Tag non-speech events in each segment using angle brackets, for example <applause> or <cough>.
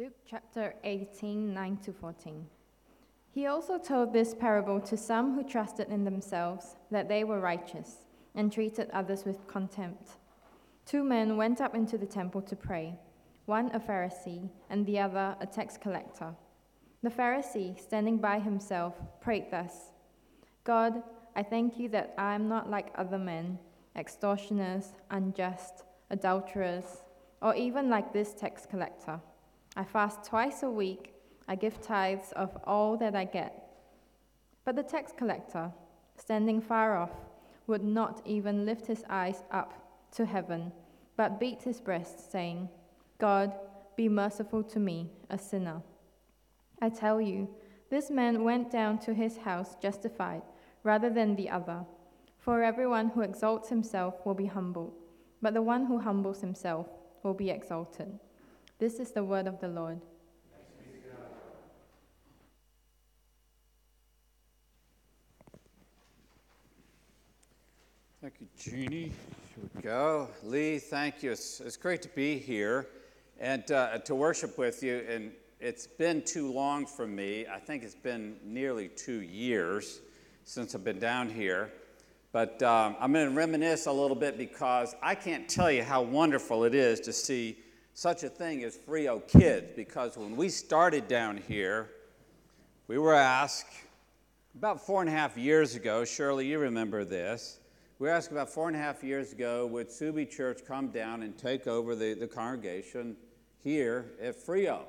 Luke chapter 18, 9 to 14. He also told this parable to some who trusted in themselves that they were righteous and treated others with contempt. Two men went up into the temple to pray, one a Pharisee and the other a tax collector. The Pharisee, standing by himself, prayed thus God, I thank you that I am not like other men, extortioners, unjust, adulterers, or even like this tax collector. I fast twice a week, I give tithes of all that I get. But the tax collector, standing far off, would not even lift his eyes up to heaven, but beat his breast, saying, God, be merciful to me, a sinner. I tell you, this man went down to his house justified rather than the other. For everyone who exalts himself will be humbled, but the one who humbles himself will be exalted. This is the word of the Lord. Thank you, Jeannie. Here we go. Lee, thank you. It's, it's great to be here and uh, to worship with you. And it's been too long for me. I think it's been nearly two years since I've been down here. But um, I'm going to reminisce a little bit because I can't tell you how wonderful it is to see such a thing as Freo Kids. Because when we started down here, we were asked about four and a half years ago, Shirley, you remember this we were asked about four and a half years ago would Subi Church come down and take over the, the congregation here at Freo?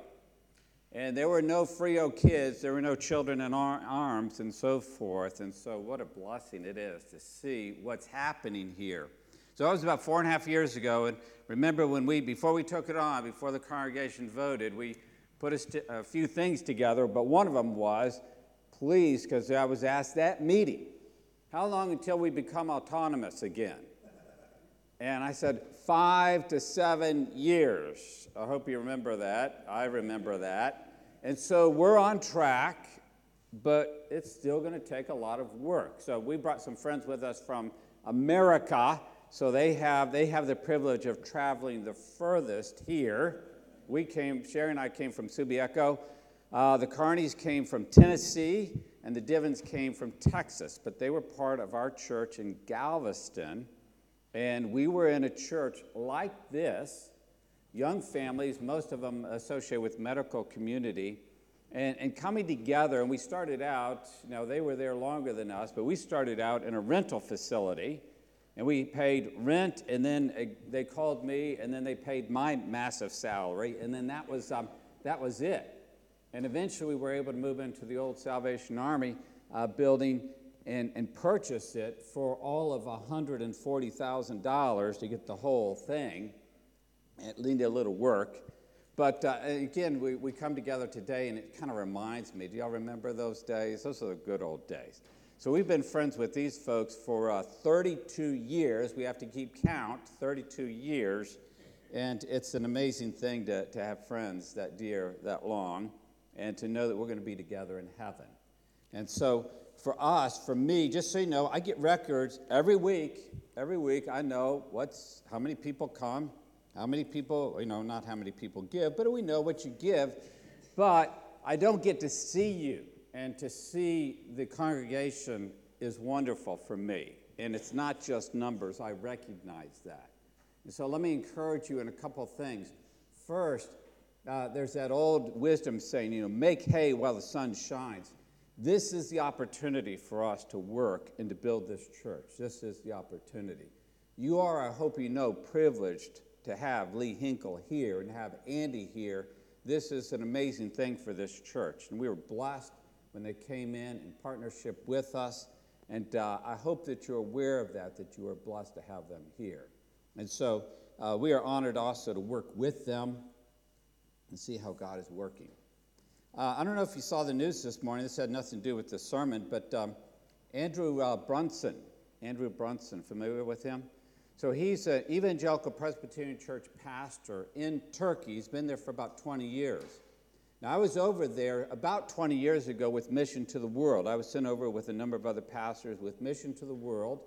And there were no Freo kids, there were no children in our arms, and so forth. And so, what a blessing it is to see what's happening here. So, that was about four and a half years ago. And remember, when we, before we took it on, before the congregation voted, we put a, st- a few things together. But one of them was, please, because I was asked that meeting, how long until we become autonomous again? And I said, Five to seven years. I hope you remember that. I remember that. And so we're on track, but it's still going to take a lot of work. So we brought some friends with us from America. So they have, they have the privilege of traveling the furthest here. We came, Sherry and I came from Subiaco. Uh, the Carneys came from Tennessee and the Divins came from Texas, but they were part of our church in Galveston. And we were in a church like this, young families, most of them associated with medical community, and, and coming together. And we started out, you they were there longer than us, but we started out in a rental facility. And we paid rent, and then they called me, and then they paid my massive salary, and then that was, um, that was it. And eventually we were able to move into the old Salvation Army uh, building and, and purchase it for all of $140,000 to get the whole thing. It needed a little work. But uh, again, we, we come together today and it kind of reminds me do y'all remember those days? Those are the good old days. So we've been friends with these folks for uh, 32 years. We have to keep count 32 years. And it's an amazing thing to, to have friends that dear, that long and to know that we're going to be together in heaven. And so, for us, for me, just so you know, I get records every week. Every week, I know what's how many people come, how many people, you know, not how many people give, but we know what you give. But I don't get to see you, and to see the congregation is wonderful for me. And it's not just numbers, I recognize that. And so let me encourage you in a couple of things. First, uh, there's that old wisdom saying, you know, make hay while the sun shines. This is the opportunity for us to work and to build this church. This is the opportunity. You are, I hope you know, privileged to have Lee Hinkle here and have Andy here. This is an amazing thing for this church. And we were blessed when they came in in partnership with us. And uh, I hope that you're aware of that, that you are blessed to have them here. And so uh, we are honored also to work with them and see how God is working. Uh, I don't know if you saw the news this morning. This had nothing to do with the sermon, but um, Andrew uh, Brunson, Andrew Brunson, familiar with him? So he's an evangelical Presbyterian church pastor in Turkey. He's been there for about 20 years. Now, I was over there about 20 years ago with Mission to the World. I was sent over with a number of other pastors with Mission to the World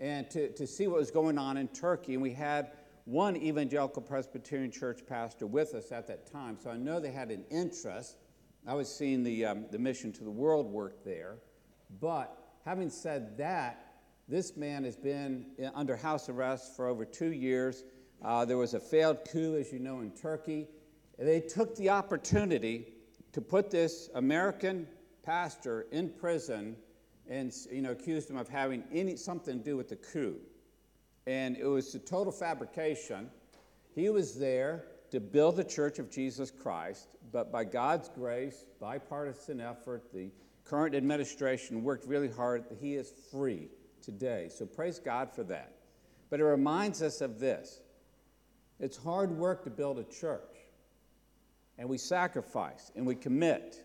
and to, to see what was going on in Turkey. And we had one evangelical Presbyterian church pastor with us at that time, so I know they had an interest. I was seeing the, um, the mission to the world work there. But having said that, this man has been under house arrest for over two years. Uh, there was a failed coup, as you know, in Turkey. They took the opportunity to put this American pastor in prison and you know, accused him of having any, something to do with the coup. And it was a total fabrication. He was there to build the Church of Jesus Christ, but by God's grace, bipartisan effort, the current administration worked really hard. He is free today. So praise God for that. But it reminds us of this it's hard work to build a church, and we sacrifice and we commit,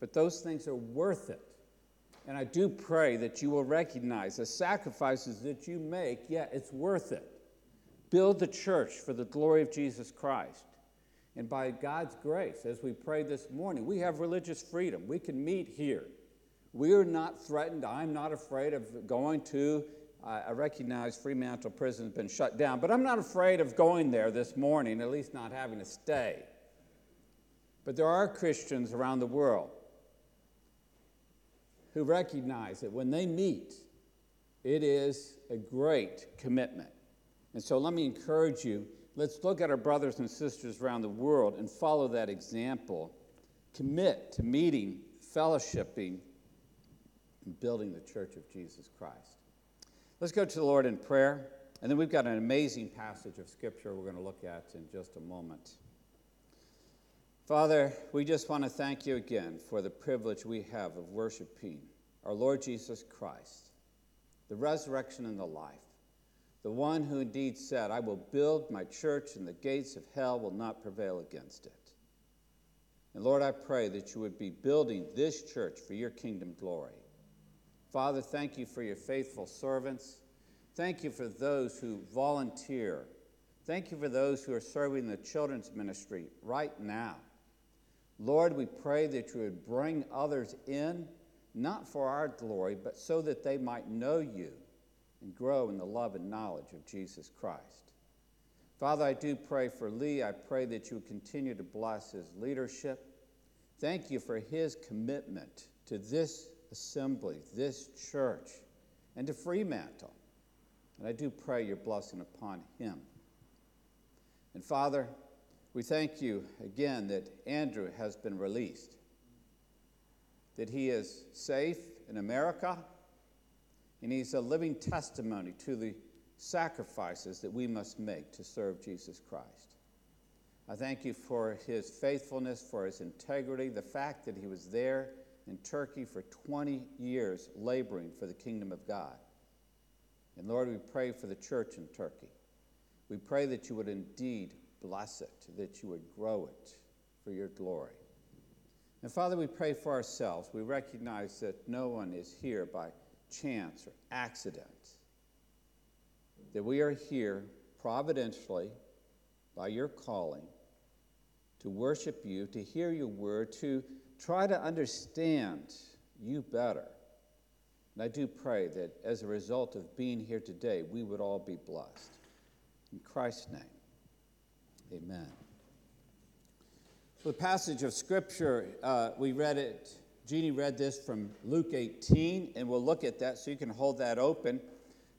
but those things are worth it. And I do pray that you will recognize the sacrifices that you make, yeah, it's worth it. Build the church for the glory of Jesus Christ. And by God's grace, as we pray this morning, we have religious freedom. We can meet here. We are not threatened. I'm not afraid of going to, uh, I recognize Fremantle Prison has been shut down, but I'm not afraid of going there this morning, at least not having to stay. But there are Christians around the world who recognize that when they meet, it is a great commitment. And so let me encourage you let's look at our brothers and sisters around the world and follow that example. Commit to meeting, fellowshipping, and building the church of Jesus Christ. Let's go to the Lord in prayer, and then we've got an amazing passage of Scripture we're going to look at in just a moment. Father, we just want to thank you again for the privilege we have of worshiping our Lord Jesus Christ, the resurrection and the life, the one who indeed said, I will build my church and the gates of hell will not prevail against it. And Lord, I pray that you would be building this church for your kingdom glory. Father, thank you for your faithful servants. Thank you for those who volunteer. Thank you for those who are serving the children's ministry right now. Lord, we pray that you would bring others in, not for our glory, but so that they might know you and grow in the love and knowledge of Jesus Christ. Father, I do pray for Lee. I pray that you would continue to bless his leadership. Thank you for his commitment to this assembly, this church, and to Fremantle. And I do pray your blessing upon him. And Father, we thank you again that Andrew has been released, that he is safe in America, and he's a living testimony to the sacrifices that we must make to serve Jesus Christ. I thank you for his faithfulness, for his integrity, the fact that he was there in Turkey for 20 years laboring for the kingdom of God. And Lord, we pray for the church in Turkey. We pray that you would indeed bless it, that you would grow it for your glory. And Father, we pray for ourselves. We recognize that no one is here by chance or accident, that we are here providentially by your calling to worship you, to hear your word, to try to understand you better. And I do pray that as a result of being here today, we would all be blessed. In Christ's name. Amen. The passage of Scripture, uh, we read it, Jeannie read this from Luke 18, and we'll look at that so you can hold that open.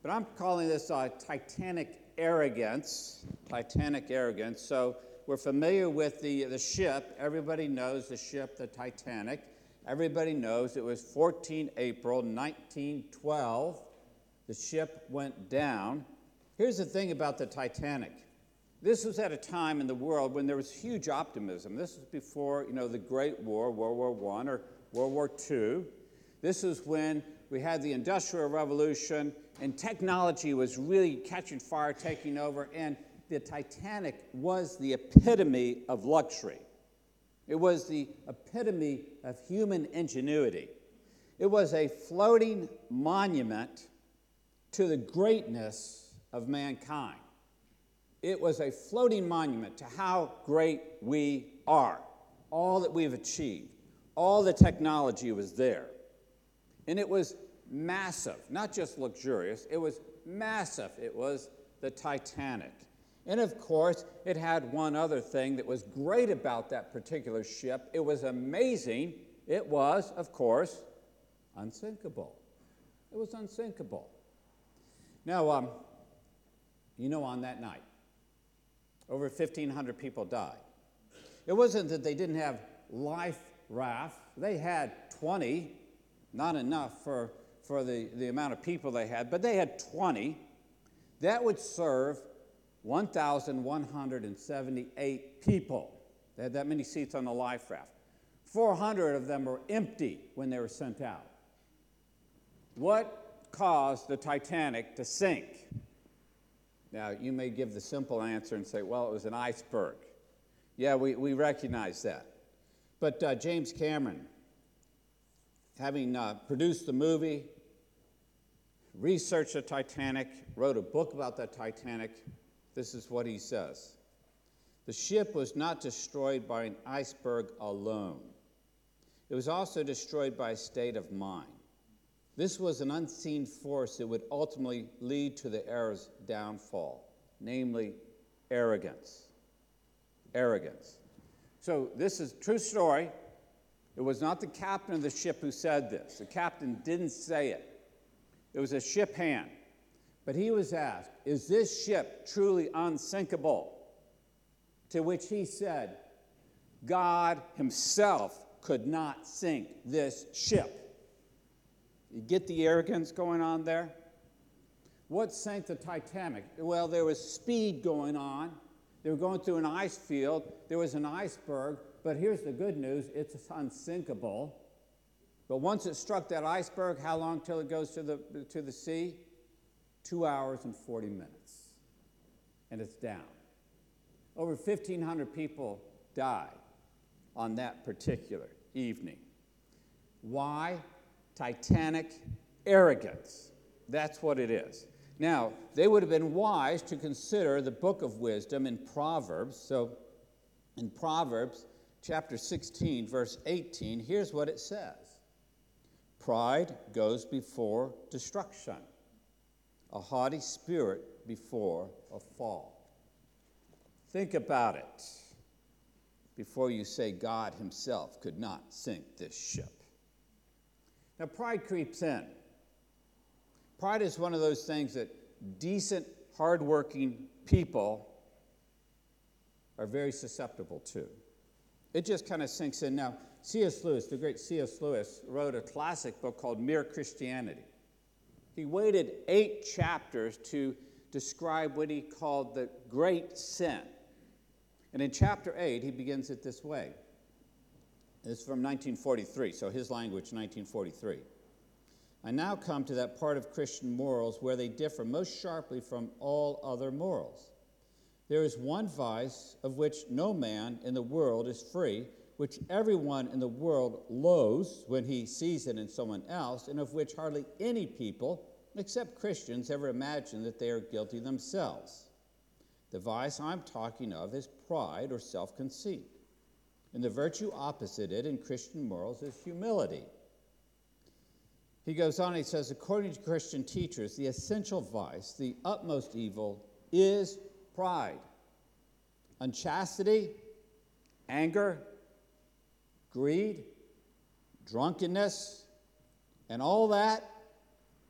But I'm calling this uh, Titanic arrogance. Titanic arrogance. So we're familiar with the, the ship. Everybody knows the ship, the Titanic. Everybody knows it was 14 April 1912. The ship went down. Here's the thing about the Titanic this was at a time in the world when there was huge optimism. This was before, you know, the Great War, World War I or World War II. This was when we had the Industrial Revolution and technology was really catching fire, taking over, and the Titanic was the epitome of luxury. It was the epitome of human ingenuity. It was a floating monument to the greatness of mankind. It was a floating monument to how great we are, all that we've achieved, all the technology was there. And it was massive, not just luxurious, it was massive. It was the Titanic. And of course, it had one other thing that was great about that particular ship. It was amazing. It was, of course, unsinkable. It was unsinkable. Now, um, you know, on that night, over 1,500 people died. It wasn't that they didn't have life raft, they had 20, not enough for, for the, the amount of people they had, but they had 20. That would serve 1,178 people. They had that many seats on the life raft. 400 of them were empty when they were sent out. What caused the Titanic to sink? Now, you may give the simple answer and say, well, it was an iceberg. Yeah, we, we recognize that. But uh, James Cameron, having uh, produced the movie, researched the Titanic, wrote a book about the Titanic, this is what he says The ship was not destroyed by an iceberg alone, it was also destroyed by a state of mind. This was an unseen force that would ultimately lead to the era's downfall, namely arrogance. Arrogance. So, this is true story. It was not the captain of the ship who said this. The captain didn't say it. It was a ship hand. But he was asked, Is this ship truly unsinkable? To which he said, God Himself could not sink this ship. You get the arrogance going on there? What sank the Titanic? Well, there was speed going on. They were going through an ice field. There was an iceberg. But here's the good news it's unsinkable. But once it struck that iceberg, how long till it goes to the, to the sea? two hours and 40 minutes, and it's down. Over 1,500 people died on that particular evening. Why? Titanic arrogance. That's what it is. Now, they would have been wise to consider the book of wisdom in Proverbs. So, in Proverbs chapter 16, verse 18, here's what it says Pride goes before destruction a haughty spirit before a fall. Think about it before you say God Himself could not sink this ship. Now, pride creeps in. Pride is one of those things that decent, hardworking people are very susceptible to. It just kind of sinks in. Now, C.S. Lewis, the great C.S. Lewis, wrote a classic book called Mere Christianity. He waited eight chapters to describe what he called the great sin. And in chapter 8, he begins it this way. This is from 1943, so his language, 1943. I now come to that part of Christian morals where they differ most sharply from all other morals. There is one vice of which no man in the world is free, which everyone in the world loathes when he sees it in someone else, and of which hardly any people, except Christians, ever imagine that they are guilty themselves. The vice I'm talking of is pride or self conceit. And the virtue opposite it in Christian morals is humility. He goes on, he says, according to Christian teachers, the essential vice, the utmost evil, is pride. Unchastity, anger, greed, drunkenness, and all that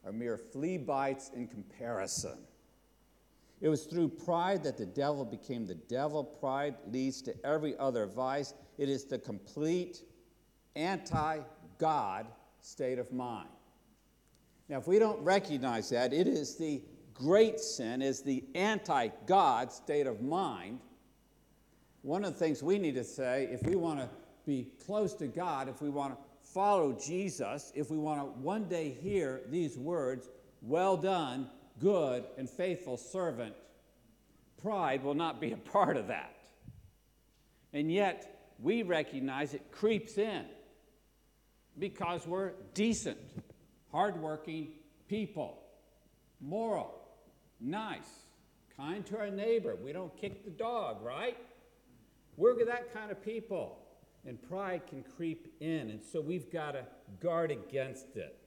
are mere flea bites in comparison. It was through pride that the devil became the devil. Pride leads to every other vice. It is the complete anti God state of mind. Now, if we don't recognize that, it is the great sin, is the anti God state of mind. One of the things we need to say, if we want to be close to God, if we want to follow Jesus, if we want to one day hear these words, well done, good and faithful servant, pride will not be a <laughs> part of that. And yet, we recognize it creeps in because we're decent, hardworking people, moral, nice, kind to our neighbor. We don't kick the dog, right? We're that kind of people and pride can creep in, and so we've got to guard against it.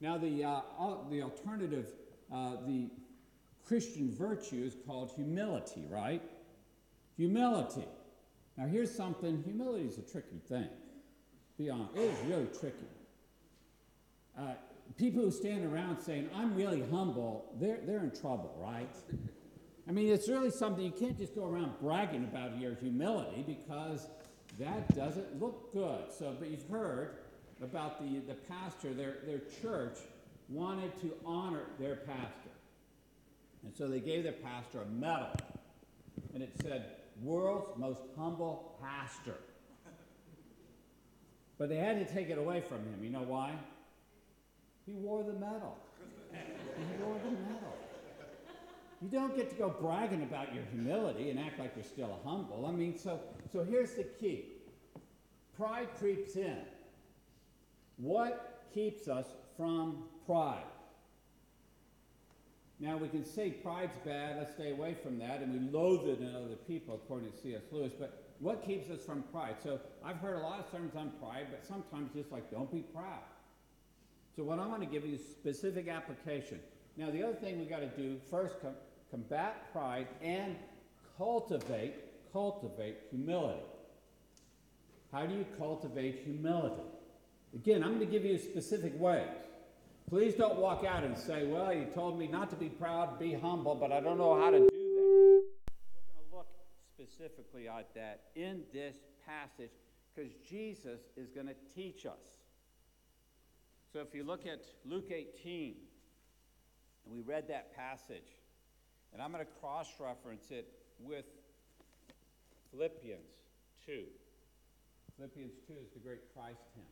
Now, the, uh, the alternative, uh, the Christian virtue is called humility, right? Humility. Now, here's something humility is a tricky thing. Be honest, it is really tricky. Uh, people who stand around saying, I'm really humble, they're, they're in trouble, right? I mean, it's really something you can't just go around bragging about your humility because that doesn't look good. So, but you've heard about the, the pastor, their, their church wanted to honor their pastor. And so they gave their pastor a medal. And it said, World's Most Humble Pastor. But they had to take it away from him. You know why? He wore the medal. He wore the medal. You don't get to go bragging about your humility and act like you're still humble. I mean, so, so here's the key pride creeps in. What keeps us from pride? Now, we can say pride's bad, let's stay away from that, and we loathe it in other people, according to C.S. Lewis, but what keeps us from pride? So, I've heard a lot of sermons on pride, but sometimes just like, don't be proud. So, what I want to give you is specific application. Now, the other thing we got to do first, com- combat pride and cultivate, cultivate humility. How do you cultivate humility? Again, I'm going to give you specific ways. Please don't walk out and say, Well, you told me not to be proud, be humble, but I don't know how to do that. We're going to look specifically at that in this passage because Jesus is going to teach us. So if you look at Luke 18, and we read that passage, and I'm going to cross reference it with Philippians 2. Philippians 2 is the great Christ hymn.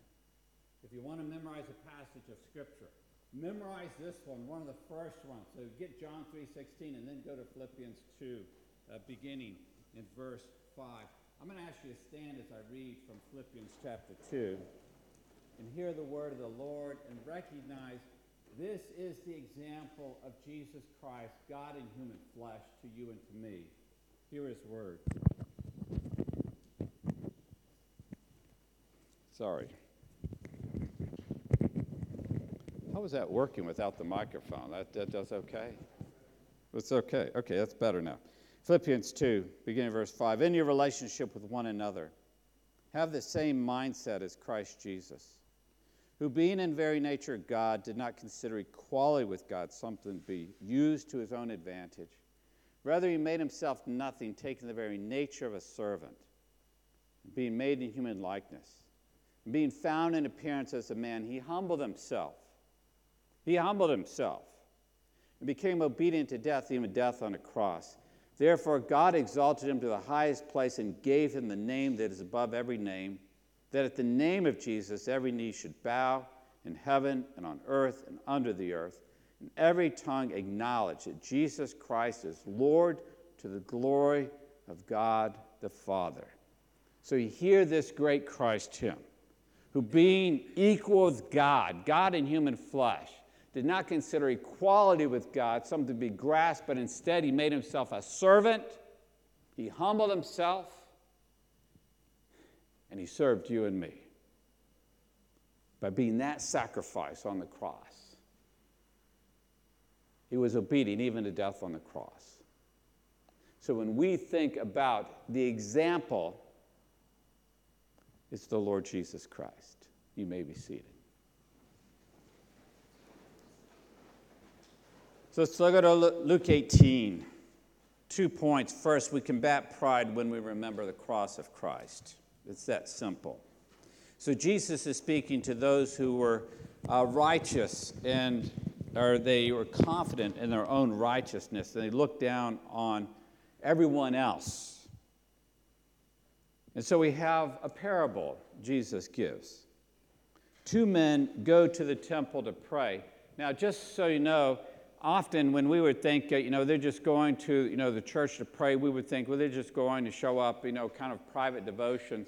If you want to memorize a passage of Scripture, memorize this one, one of the first ones. So get John 3.16 and then go to Philippians 2, uh, beginning in verse 5. I'm going to ask you to stand as I read from Philippians chapter 2 and hear the word of the Lord and recognize this is the example of Jesus Christ, God in human flesh, to you and to me. Hear his word. Sorry. How was that working without the microphone? That, that does okay? It's okay. Okay, that's better now. Philippians 2, beginning verse 5. In your relationship with one another, have the same mindset as Christ Jesus, who, being in very nature God, did not consider equality with God something to be used to his own advantage. Rather, he made himself nothing, taking the very nature of a servant, being made in human likeness. Being found in appearance as a man, he humbled himself he humbled himself and became obedient to death, even death on a cross. Therefore, God exalted him to the highest place and gave him the name that is above every name, that at the name of Jesus every knee should bow in heaven and on earth and under the earth, and every tongue acknowledge that Jesus Christ is Lord to the glory of God the Father. So you hear this great Christ hymn, who being equal with God, God in human flesh, did not consider equality with God something to be grasped, but instead he made himself a servant. He humbled himself, and he served you and me by being that sacrifice on the cross. He was obedient even to death on the cross. So when we think about the example, it's the Lord Jesus Christ. You may be seated. So let's look at Luke 18. Two points. First, we combat pride when we remember the cross of Christ. It's that simple. So Jesus is speaking to those who were uh, righteous and or they were confident in their own righteousness and they looked down on everyone else. And so we have a parable Jesus gives. Two men go to the temple to pray. Now, just so you know, often when we would think, uh, you know, they're just going to, you know, the church to pray, we would think, well, they're just going to show up, you know, kind of private devotions.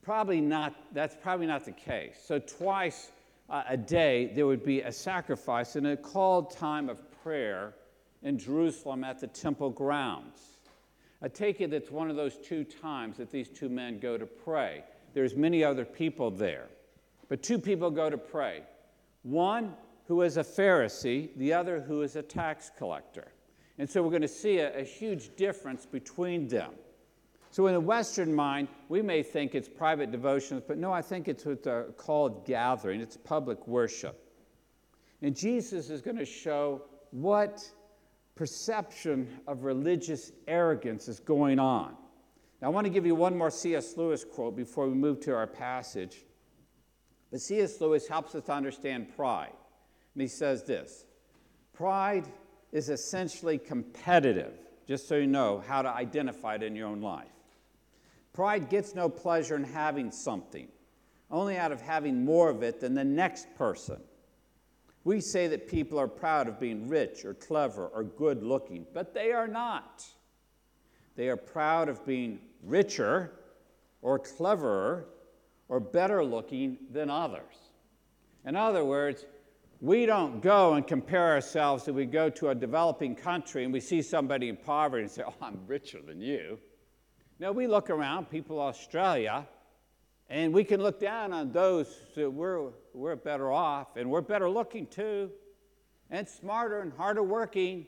Probably not, that's probably not the case. So twice uh, a day, there would be a sacrifice and a called time of prayer in Jerusalem at the temple grounds. I take it that's one of those two times that these two men go to pray. There's many other people there, but two people go to pray. One who is a Pharisee, the other who is a tax collector. And so we're going to see a, a huge difference between them. So, in the Western mind, we may think it's private devotions, but no, I think it's what's called gathering, it's public worship. And Jesus is going to show what perception of religious arrogance is going on. Now, I want to give you one more C.S. Lewis quote before we move to our passage. But C.S. Lewis helps us to understand pride. And he says this Pride is essentially competitive, just so you know how to identify it in your own life. Pride gets no pleasure in having something, only out of having more of it than the next person. We say that people are proud of being rich or clever or good looking, but they are not. They are proud of being richer or cleverer or better looking than others. In other words, we don't go and compare ourselves if we go to a developing country and we see somebody in poverty and say, Oh, I'm richer than you. No, we look around, people Australia, and we can look down on those that we're, we're better off, and we're better looking too, and smarter and harder working.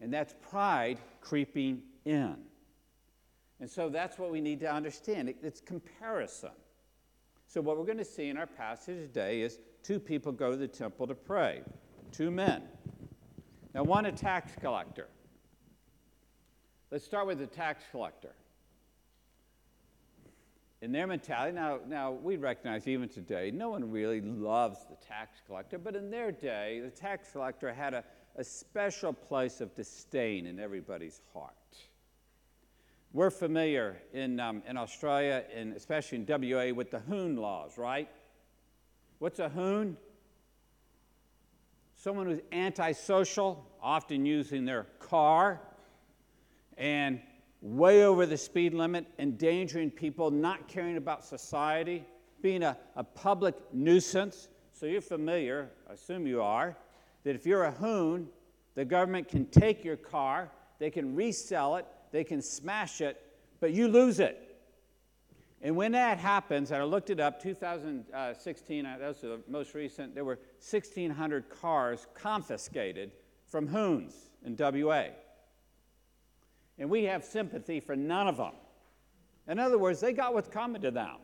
And that's pride creeping in. And so that's what we need to understand it's comparison. So, what we're going to see in our passage today is two people go to the temple to pray, two men. Now, one a tax collector. Let's start with the tax collector. In their mentality, now, now we recognize even today, no one really loves the tax collector, but in their day, the tax collector had a, a special place of disdain in everybody's heart. We're familiar in, um, in Australia, and especially in WA, with the Hoon laws, right? What's a hoon? Someone who's antisocial, often using their car and way over the speed limit, endangering people, not caring about society, being a, a public nuisance. So you're familiar, I assume you are, that if you're a hoon, the government can take your car, they can resell it, they can smash it, but you lose it. And when that happens, and I looked it up, 2016, uh, that was the most recent, there were 1,600 cars confiscated from Hoons in WA. And we have sympathy for none of them. In other words, they got what's coming to them.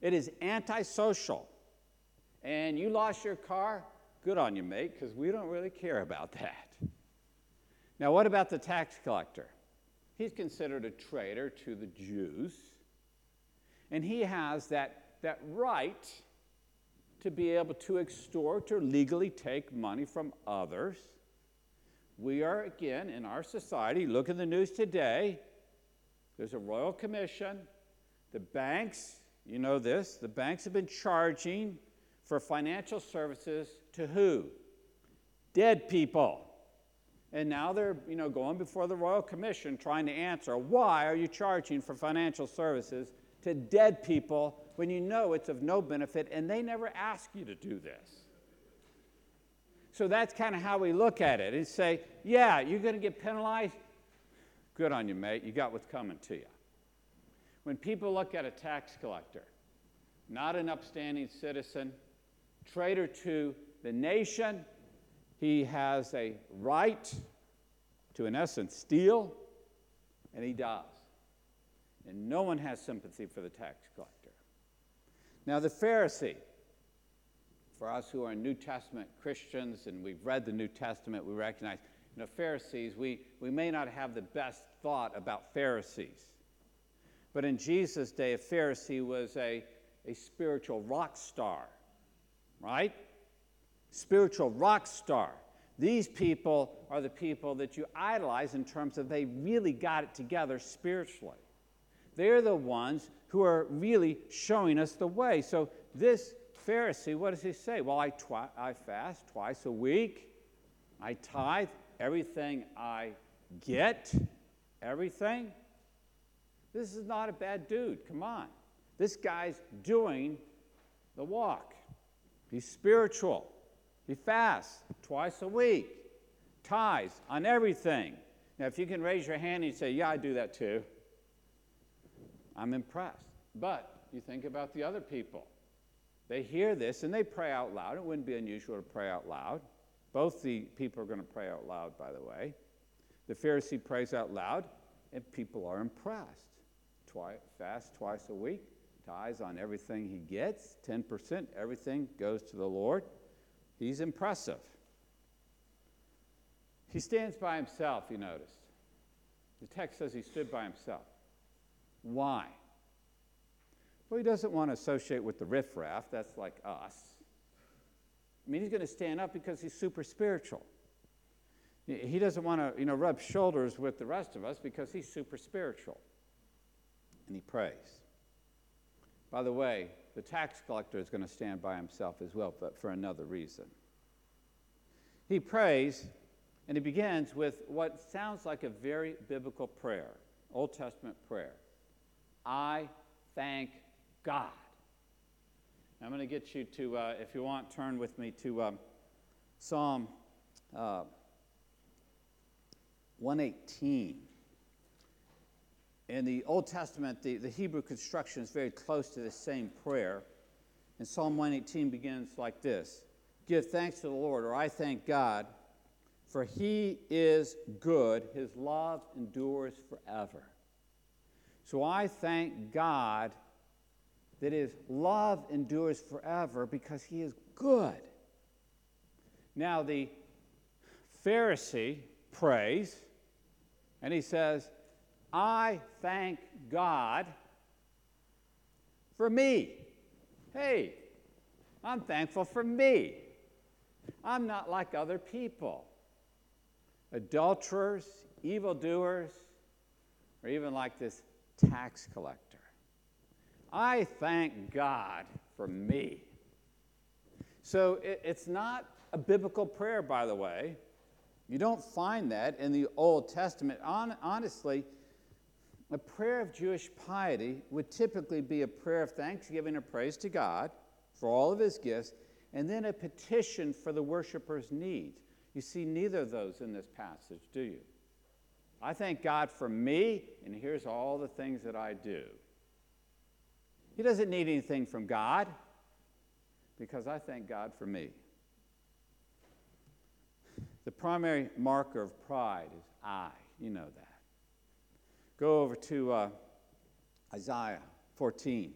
It is antisocial. And you lost your car, good on you, mate, because we don't really care about that. Now, what about the tax collector? He's considered a traitor to the Jews and he has that, that right to be able to extort or legally take money from others. We are, again, in our society, look at the news today. There's a royal commission. The banks, you know this, the banks have been charging for financial services to who? Dead people. And now they're, you know, going before the royal commission trying to answer, why are you charging for financial services to dead people when you know it's of no benefit and they never ask you to do this. So that's kind of how we look at it and say, yeah, you're going to get penalized. Good on you, mate. You got what's coming to you. When people look at a tax collector, not an upstanding citizen, traitor to the nation, he has a right to, in essence, steal, and he does and no one has sympathy for the tax collector. Now, the Pharisee, for us who are New Testament Christians and we've read the New Testament, we recognize, you know, Pharisees, we, we may not have the best thought about Pharisees. But in Jesus' day, a Pharisee was a, a spiritual rock star, right? Spiritual rock star. These people are the people that you idolize in terms of they really got it together spiritually. They're the ones who are really showing us the way. So, this Pharisee, what does he say? Well, I, twi- I fast twice a week, I tithe everything I get, everything. This is not a bad dude. Come on. This guy's doing the walk. He's spiritual. He fasts twice a week, tithes on everything. Now, if you can raise your hand and say, Yeah, I do that too. I'm impressed. But you think about the other people. They hear this and they pray out loud. It wouldn't be unusual to pray out loud. Both the people are going to pray out loud, by the way. The Pharisee prays out loud, and people are impressed. Fast twice a week, tithes on everything he gets, 10%, everything goes to the Lord. He's impressive. He stands by himself, you noticed. The text says he stood by himself. Why? Well, he doesn't want to associate with the riffraff, that's like us. I mean, he's going to stand up because he's super spiritual. He doesn't want to, you know, rub shoulders with the rest of us because he's super spiritual. And he prays. By the way, the tax collector is going to stand by himself as well, but for another reason. He prays, and he begins with what sounds like a very biblical prayer, Old Testament prayer. I thank God. I'm going to get you to, uh, if you want, turn with me to um, Psalm uh, 118. In the Old Testament, the, the Hebrew construction is very close to the same prayer. And Psalm 118 begins like this Give thanks to the Lord, or I thank God, for he is good, his love endures forever. So I thank God that his love endures forever because he is good. Now, the Pharisee prays, and he says, I thank God for me. Hey, I'm thankful for me. I'm not like other people adulterers, evildoers, or even like this tax collector. I thank God for me. So it, it's not a biblical prayer, by the way. You don't find that in the Old Testament. On, honestly, a prayer of Jewish piety would typically be a prayer of thanksgiving or praise to God for all of his gifts, and then a petition for the worshiper's needs. You see neither of those in this passage, do you? I thank God for me, and here's all the things that I do. He doesn't need anything from God because I thank God for me. The primary marker of pride is I. You know that. Go over to uh, Isaiah 14.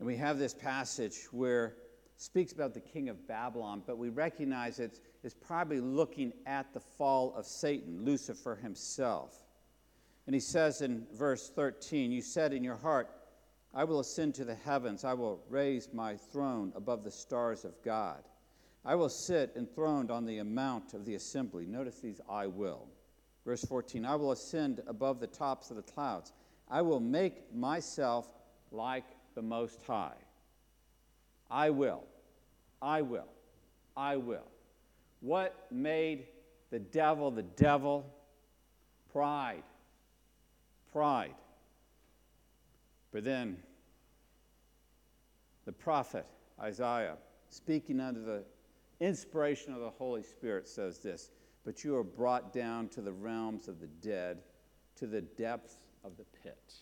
And we have this passage where speaks about the king of Babylon, but we recognize it's, it's probably looking at the fall of Satan, Lucifer himself. And he says in verse 13, You said in your heart, I will ascend to the heavens. I will raise my throne above the stars of God. I will sit enthroned on the mount of the assembly. Notice these I will. Verse 14 I will ascend above the tops of the clouds. I will make myself like the Most High. I will. I will. I will. What made the devil the devil? Pride. Pride. But then the prophet Isaiah, speaking under the inspiration of the Holy Spirit, says this But you are brought down to the realms of the dead, to the depths of the pit.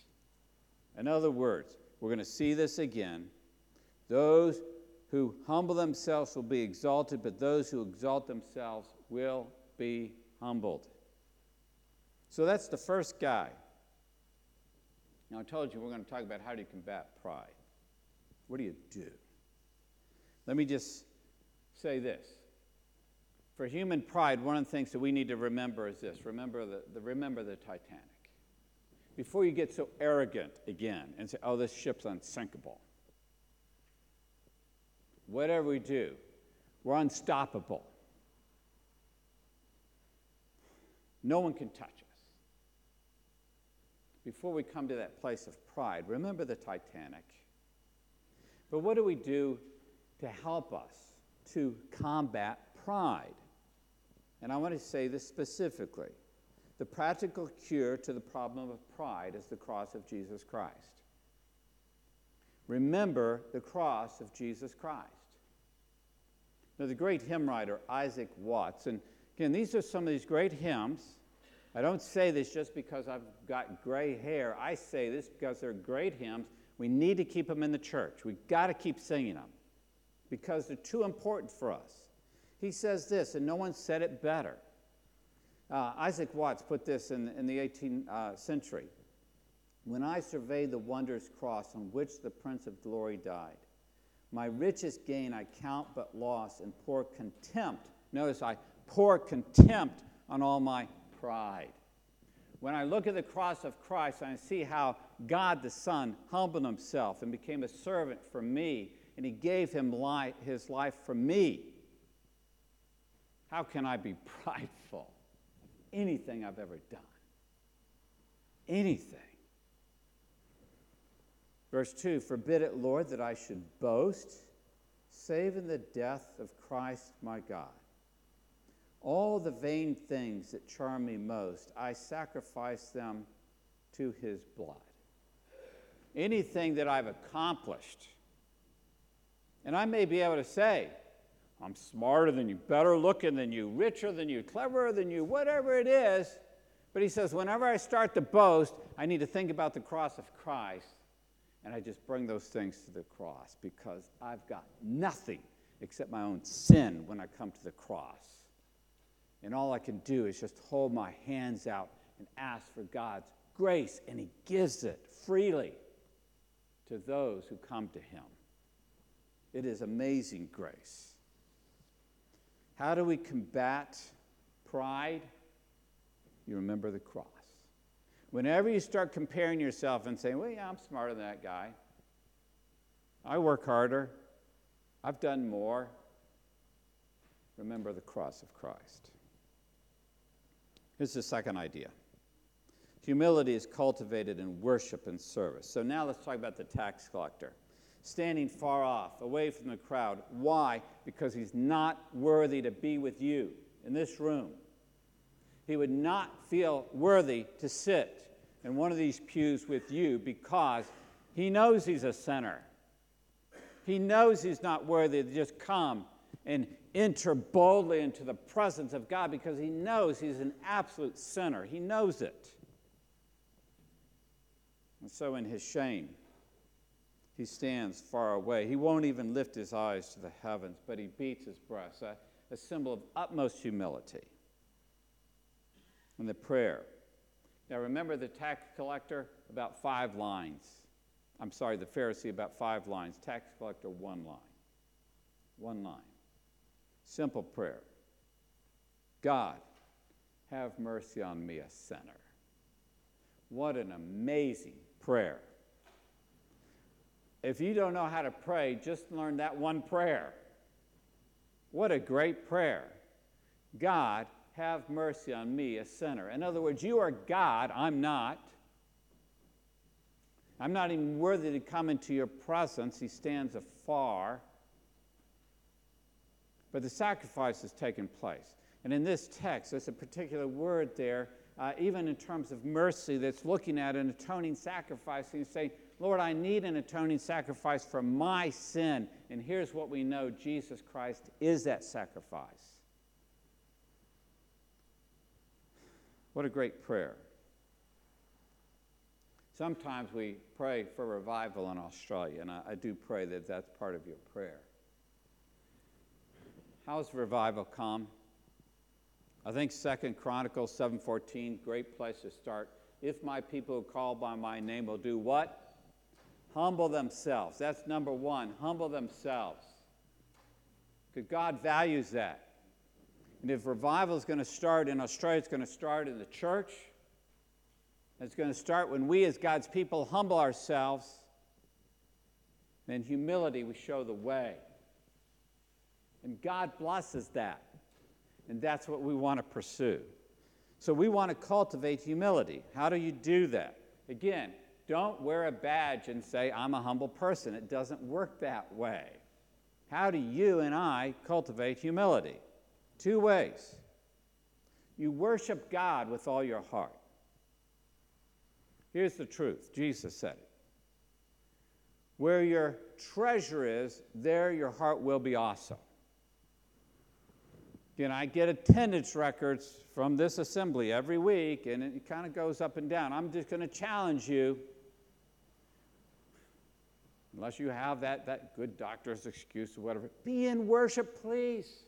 In other words, we're going to see this again. Those who humble themselves will be exalted, but those who exalt themselves will be humbled. So that's the first guy. Now, I told you we're going to talk about how do you combat pride. What do you do? Let me just say this. For human pride, one of the things that we need to remember is this remember the, the, remember the Titanic. Before you get so arrogant again and say, oh, this ship's unsinkable. Whatever we do, we're unstoppable. No one can touch us before we come to that place of pride, remember the Titanic. But what do we do to help us to combat pride? And I want to say this specifically. The practical cure to the problem of pride is the cross of Jesus Christ. Remember the cross of Jesus Christ. The great hymn writer Isaac Watts, and again, these are some of these great hymns I don't say this just because I've got gray hair. I say this because they're great hymns. We need to keep them in the church. We've got to keep singing them because they're too important for us. He says this, and no one said it better. Uh, Isaac Watts put this in, in the 18th uh, century. When I survey the wondrous cross on which the Prince of Glory died, my richest gain I count but loss and pour contempt. Notice I pour contempt on all my pride. When I look at the cross of Christ I see how God the Son humbled himself and became a servant for me, and he gave him life, his life for me, how can I be <laughs> prideful? Anything I've ever done. Anything. Verse 2 Forbid it, Lord, that I should boast, save in the death of Christ my God. All the vain things that charm me most, I sacrifice them to his blood. Anything that I've accomplished, and I may be able to say, I'm smarter than you, better looking than you, richer than you, cleverer than you, whatever it is. But he says, whenever I start to boast, I need to think about the cross of Christ and I just bring those things to the cross because I've got nothing except my own sin when I come to the cross. And all I can do is just hold my hands out and ask for God's grace, and He gives it freely to those who come to Him. It is amazing grace. How do we combat pride? You remember the cross. Whenever you start comparing yourself and saying, well, yeah, I'm smarter than that guy, I work harder, I've done more, remember the cross of Christ. Here's the second idea humility is cultivated in worship and service. So now let's talk about the tax collector. Standing far off, away from the crowd. Why? Because he's not worthy to be with you in this room he would not feel worthy to sit in one of these pews with you because he knows he's a sinner. He knows he's not worthy to just come and enter boldly into the presence of God because he knows he's an absolute sinner. He knows it. And so, in his shame, he stands far away. He won't even lift his eyes to the heavens, but he beats his breast, a, a symbol of utmost humility and the prayer. Now remember the tax collector, about five lines. I'm sorry, the Pharisee, about five lines. Tax collector, one line. One line. Simple prayer God, have mercy on me, a sinner. What an amazing prayer. If you don't know how to pray, just learn that one prayer. What a great prayer. God, have mercy on me, a sinner. In other words, you are God, I'm not. I'm not even worthy to come into your presence. He stands afar. But the sacrifice has taken place. And in this text, there's a particular word there, uh, even in terms of mercy, that's looking at an atoning sacrifice and saying, Lord, I need an atoning sacrifice for my sin. And here's what we know Jesus Christ is that sacrifice. What a great prayer. Sometimes we pray for revival in Australia, and I, I do pray that that's part of your prayer. How's revival come? I think Second Chronicles 7:14, great place to start. If my people who call by my name will do what? Humble themselves. That's number one. Humble themselves. Because God values that. And if revival is going to start in Australia, it's going to start in the church. It's going to start when we, as God's people, humble ourselves. In humility, we show the way. And God blesses that. And that's what we want to pursue. So we want to cultivate humility. How do you do that? Again, don't wear a badge and say, I'm a humble person. It doesn't work that way. How do you and I cultivate humility? Two ways. You worship God with all your heart. Here's the truth Jesus said it. Where your treasure is, there your heart will be also. Again, I get attendance records from this assembly every week, and it kind of goes up and down. I'm just going to challenge you, unless you have that, that good doctor's excuse or whatever, be in worship, please.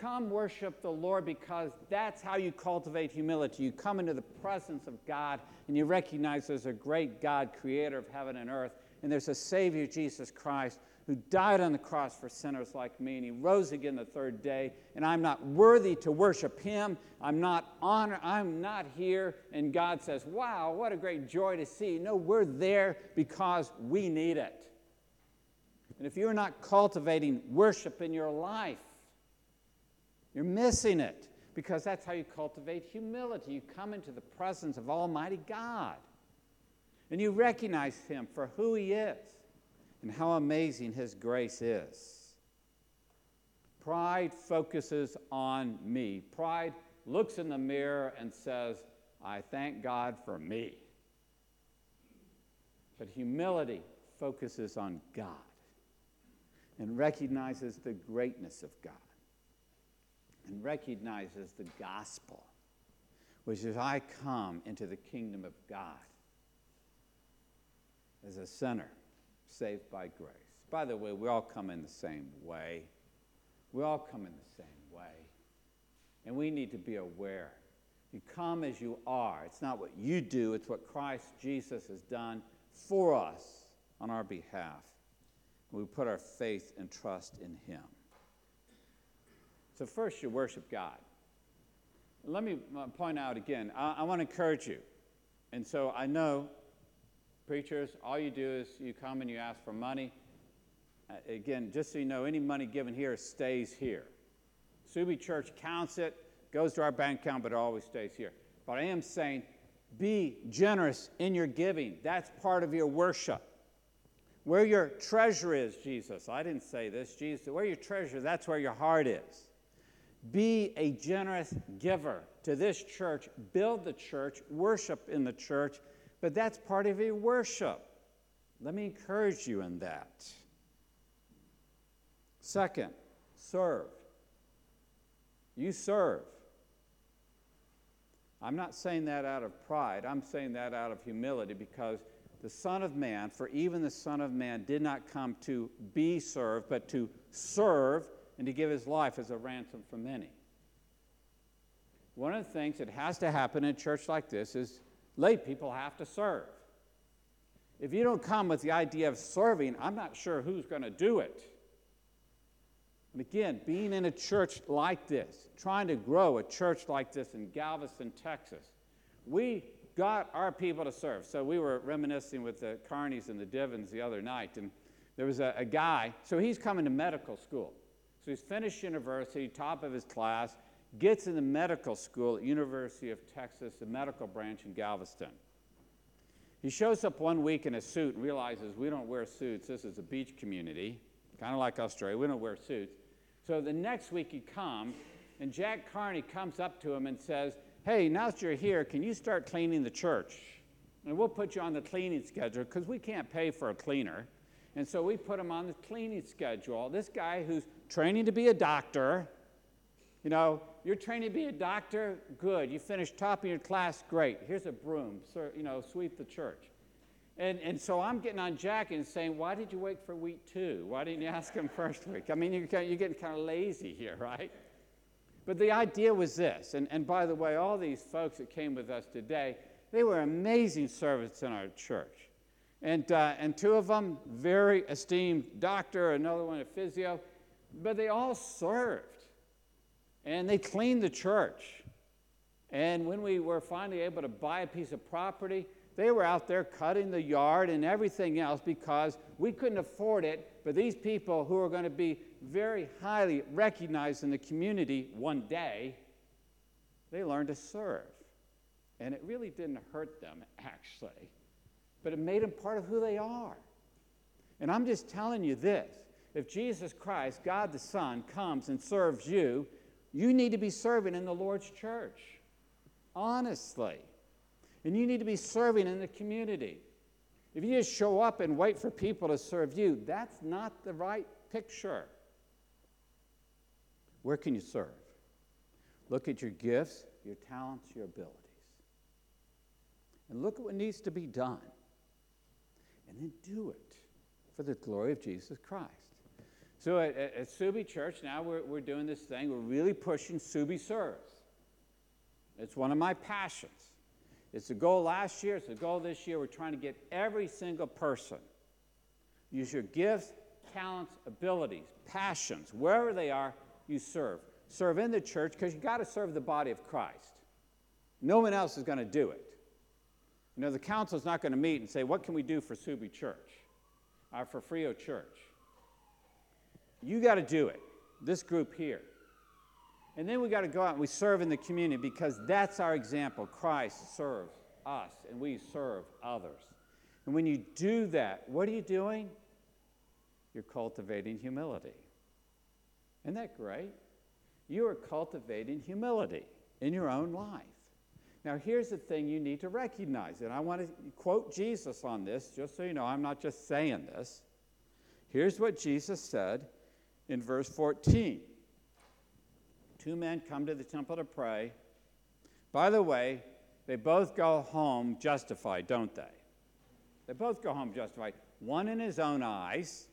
Come worship the Lord because that's how you cultivate humility. You come into the presence of God and you recognize there's a great God, creator of heaven and earth, and there's a Savior, Jesus Christ, who died on the cross for sinners like me, and he rose again the third day, and I'm not worthy to worship him. I'm not honor, I'm not here. And God says, Wow, what a great joy to see. No, we're there because we need it. And if you're not cultivating worship in your life, you're missing it because that's how you cultivate humility. You come into the presence of Almighty God and you recognize Him for who He is and how amazing His grace is. Pride focuses on me. Pride looks in the mirror and says, I thank God for me. But humility focuses on God and recognizes the greatness of God and recognizes the gospel, which is I come into the kingdom of God as a sinner saved by grace. By the way, we all come in the same way. We all come in the same way. And we need to be aware. You come as you are. It's not what you do, it's what Christ Jesus has done for us on our behalf. We put our faith and trust in Him. So, first, you worship God. Let me uh, point out again, I, I want to encourage you. And so I know, preachers, all you do is you come and you ask for money. Uh, again, just so you know, any money given here stays here. Subi Church counts it, goes to our bank account, but it always stays here. But I am saying, be generous in your giving. That's part of your worship. Where your treasure is, Jesus. I didn't say this, Jesus. Where your treasure, is, that's where your heart is. Be a generous giver to this church, build the church, worship in the church, but that's part of your worship. Let me encourage you in that. Second, serve. You serve. I'm not saying that out of pride, I'm saying that out of humility because the Son of Man, for even the Son of Man did not come to be served, but to serve and to give his life as a ransom for many. One of the things that has to happen in a church like this is lay people have to serve. If you don't come with the idea of serving, I'm not sure who's going to do it. And again, being in a church like this, trying to grow a church like this in Galveston, Texas, we got our people to serve. So we were reminiscing with the Carneys and the Divins the other night, and there was a, a guy, so he's coming to medical school. So he's finished university, top of his class, gets into medical school at University of Texas, the medical branch in Galveston. He shows up one week in a suit and realizes we don't wear suits. This is a beach community, kind of like Australia. We don't wear suits. So the next week he comes, and Jack Carney comes up to him and says, Hey, now that you're here, can you start cleaning the church? And we'll put you on the cleaning schedule because we can't pay for a cleaner. And so we put him on the cleaning schedule. This guy who's training to be a doctor. You know, you're training to be a doctor, good. You finished top of your class, great. Here's a broom, sir, you know, sweep the church. And, and so I'm getting on Jack and saying, why did you wait for week two? Why didn't you ask him <laughs> first week? I mean, you're, you're getting kind of lazy here, right? But the idea was this, and, and by the way, all these folks that came with us today, they were amazing servants in our church. And, uh, and two of them, very esteemed doctor, another one a physio. But they all served and they cleaned the church. And when we were finally able to buy a piece of property, they were out there cutting the yard and everything else because we couldn't afford it. But these people who are going to be very highly recognized in the community one day, they learned to serve. And it really didn't hurt them, actually, but it made them part of who they are. And I'm just telling you this if Jesus Christ, God the Son, comes and serves you, you need to be serving in the Lord's church, honestly. And you need to be serving in the community. If you just show up and wait for people to serve you, that's not the right picture. Where can you serve? Look at your gifts, your talents, your abilities. And look at what needs to be done. And then do it for the glory of Jesus Christ. So at, at, at Subi Church, now we're, we're doing this thing. We're really pushing Subi Serves. It's one of my passions. It's a goal last year, it's a goal this year. We're trying to get every single person use your gifts, talents, abilities, passions, wherever they are, you serve. Serve in the church because you got to serve the body of Christ. No one else is going to do it. You know, the council is not going to meet and say, What can we do for Subi Church or for Freo Church? You got to do it, this group here. And then we got to go out and we serve in the community because that's our example. Christ serves us and we serve others. And when you do that, what are you doing? You're cultivating humility. Isn't that great? You are cultivating humility in your own life. Now, here's the thing you need to recognize, and I want to quote Jesus on this, just so you know, I'm not just saying this. Here's what Jesus said in verse 14 Two men come to the temple to pray. By the way, they both go home justified, don't they? They both go home justified. One in his own eyes,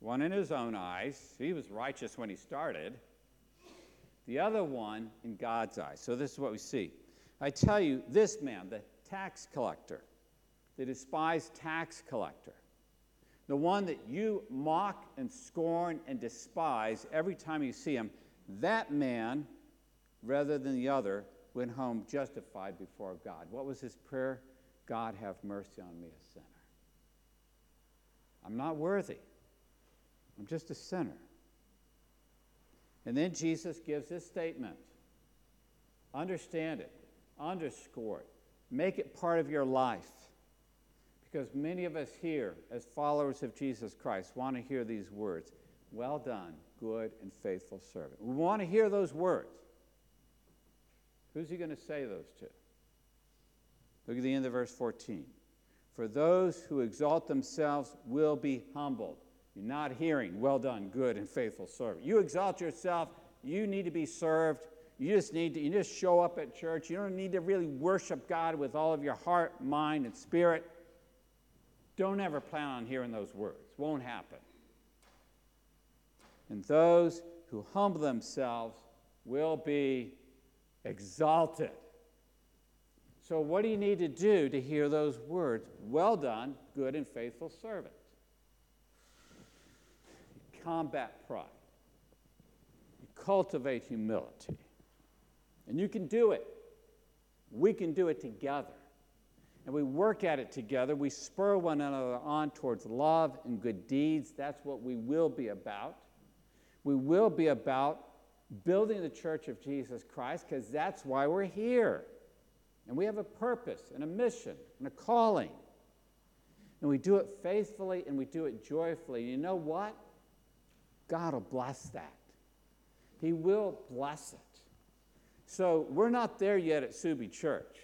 one in his own eyes. He was righteous when he started. The other one in God's eyes. So this is what we see. I tell you, this man, the tax collector, the despised tax collector, the one that you mock and scorn and despise every time you see him, that man, rather than the other, went home justified before God. What was his prayer? God, have mercy on me, a sinner. I'm not worthy. I'm just a sinner. And then Jesus gives this statement. Understand it, underscore it, make it part of your life. Because many of us here, as followers of Jesus Christ, want to hear these words Well done, good and faithful servant. We want to hear those words. Who's he going to say those to? Look at the end of verse 14. For those who exalt themselves will be humbled. You're not hearing, well done, good and faithful servant. You exalt yourself, you need to be served. You just need to you just show up at church. You don't need to really worship God with all of your heart, mind, and spirit. Don't ever plan on hearing those words. Won't happen. And those who humble themselves will be exalted. So, what do you need to do to hear those words? Well done, good and faithful servant. Combat pride, you cultivate humility. And you can do it. We can do it together. And we work at it together. We spur one another on towards love and good deeds. That's what we will be about. We will be about building the church of Jesus Christ because that's why we're here. And we have a purpose and a mission and a calling. And we do it faithfully and we do it joyfully. And you know what? God will bless that. He will bless it. So we're not there yet at Subi Church.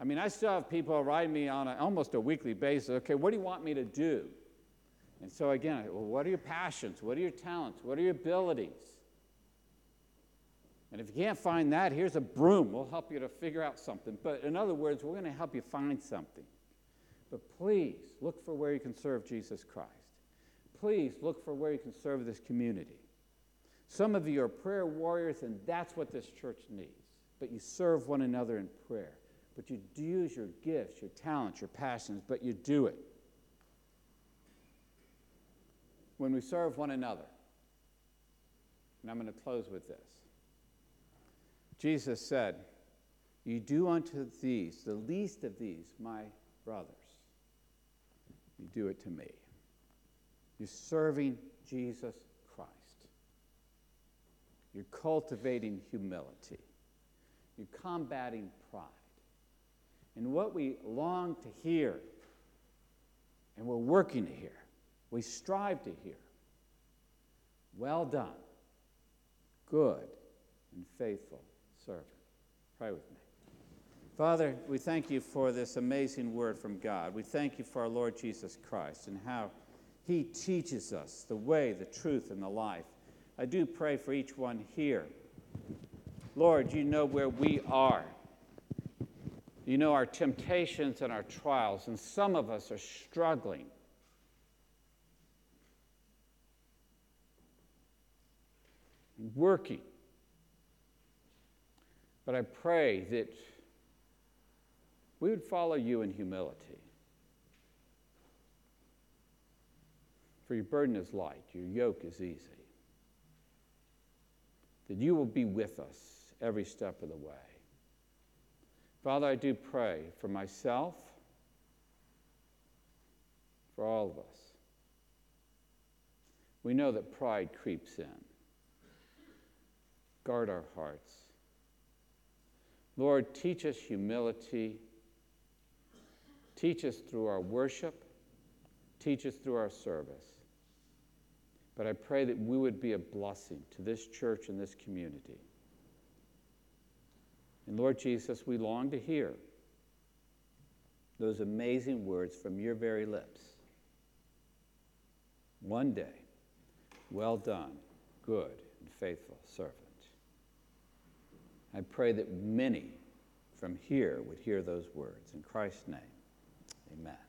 I mean, I still have people write me on a, almost a weekly basis. Okay, what do you want me to do? And so again, well, what are your passions? What are your talents? What are your abilities? And if you can't find that, here's a broom. We'll help you to figure out something. But in other words, we're going to help you find something. But please look for where you can serve Jesus Christ. Please look for where you can serve this community. Some of you are prayer warriors, and that's what this church needs. But you serve one another in prayer. But you use your gifts, your talents, your passions, but you do it. When we serve one another, and I'm going to close with this. Jesus said, You do unto these, the least of these, my brothers, you do it to me. You're serving Jesus Christ. You're cultivating humility. You're combating pride. And what we long to hear, and we're working to hear, we strive to hear, well done, good and faithful servant. Pray with me. Father, we thank you for this amazing word from God. We thank you for our Lord Jesus Christ and how he teaches us the way, the truth, and the life. I do pray for each one here. Lord, you know where we are. You know our temptations and our trials, and some of us are struggling. working. But I pray that we would follow you in humility. For your burden is light, your yoke is easy. That you will be with us every step of the way. Father, I do pray for myself, for all of us. We know that pride creeps in. Guard our hearts. Lord, teach us humility. Teach us through our worship. Teach us through our service. But I pray that we would be a blessing to this church and this community. And Lord Jesus, we long to hear those amazing words from your very lips. One day, well done, good and faithful servant. I pray that many from here would hear those words. In Christ's name, amen.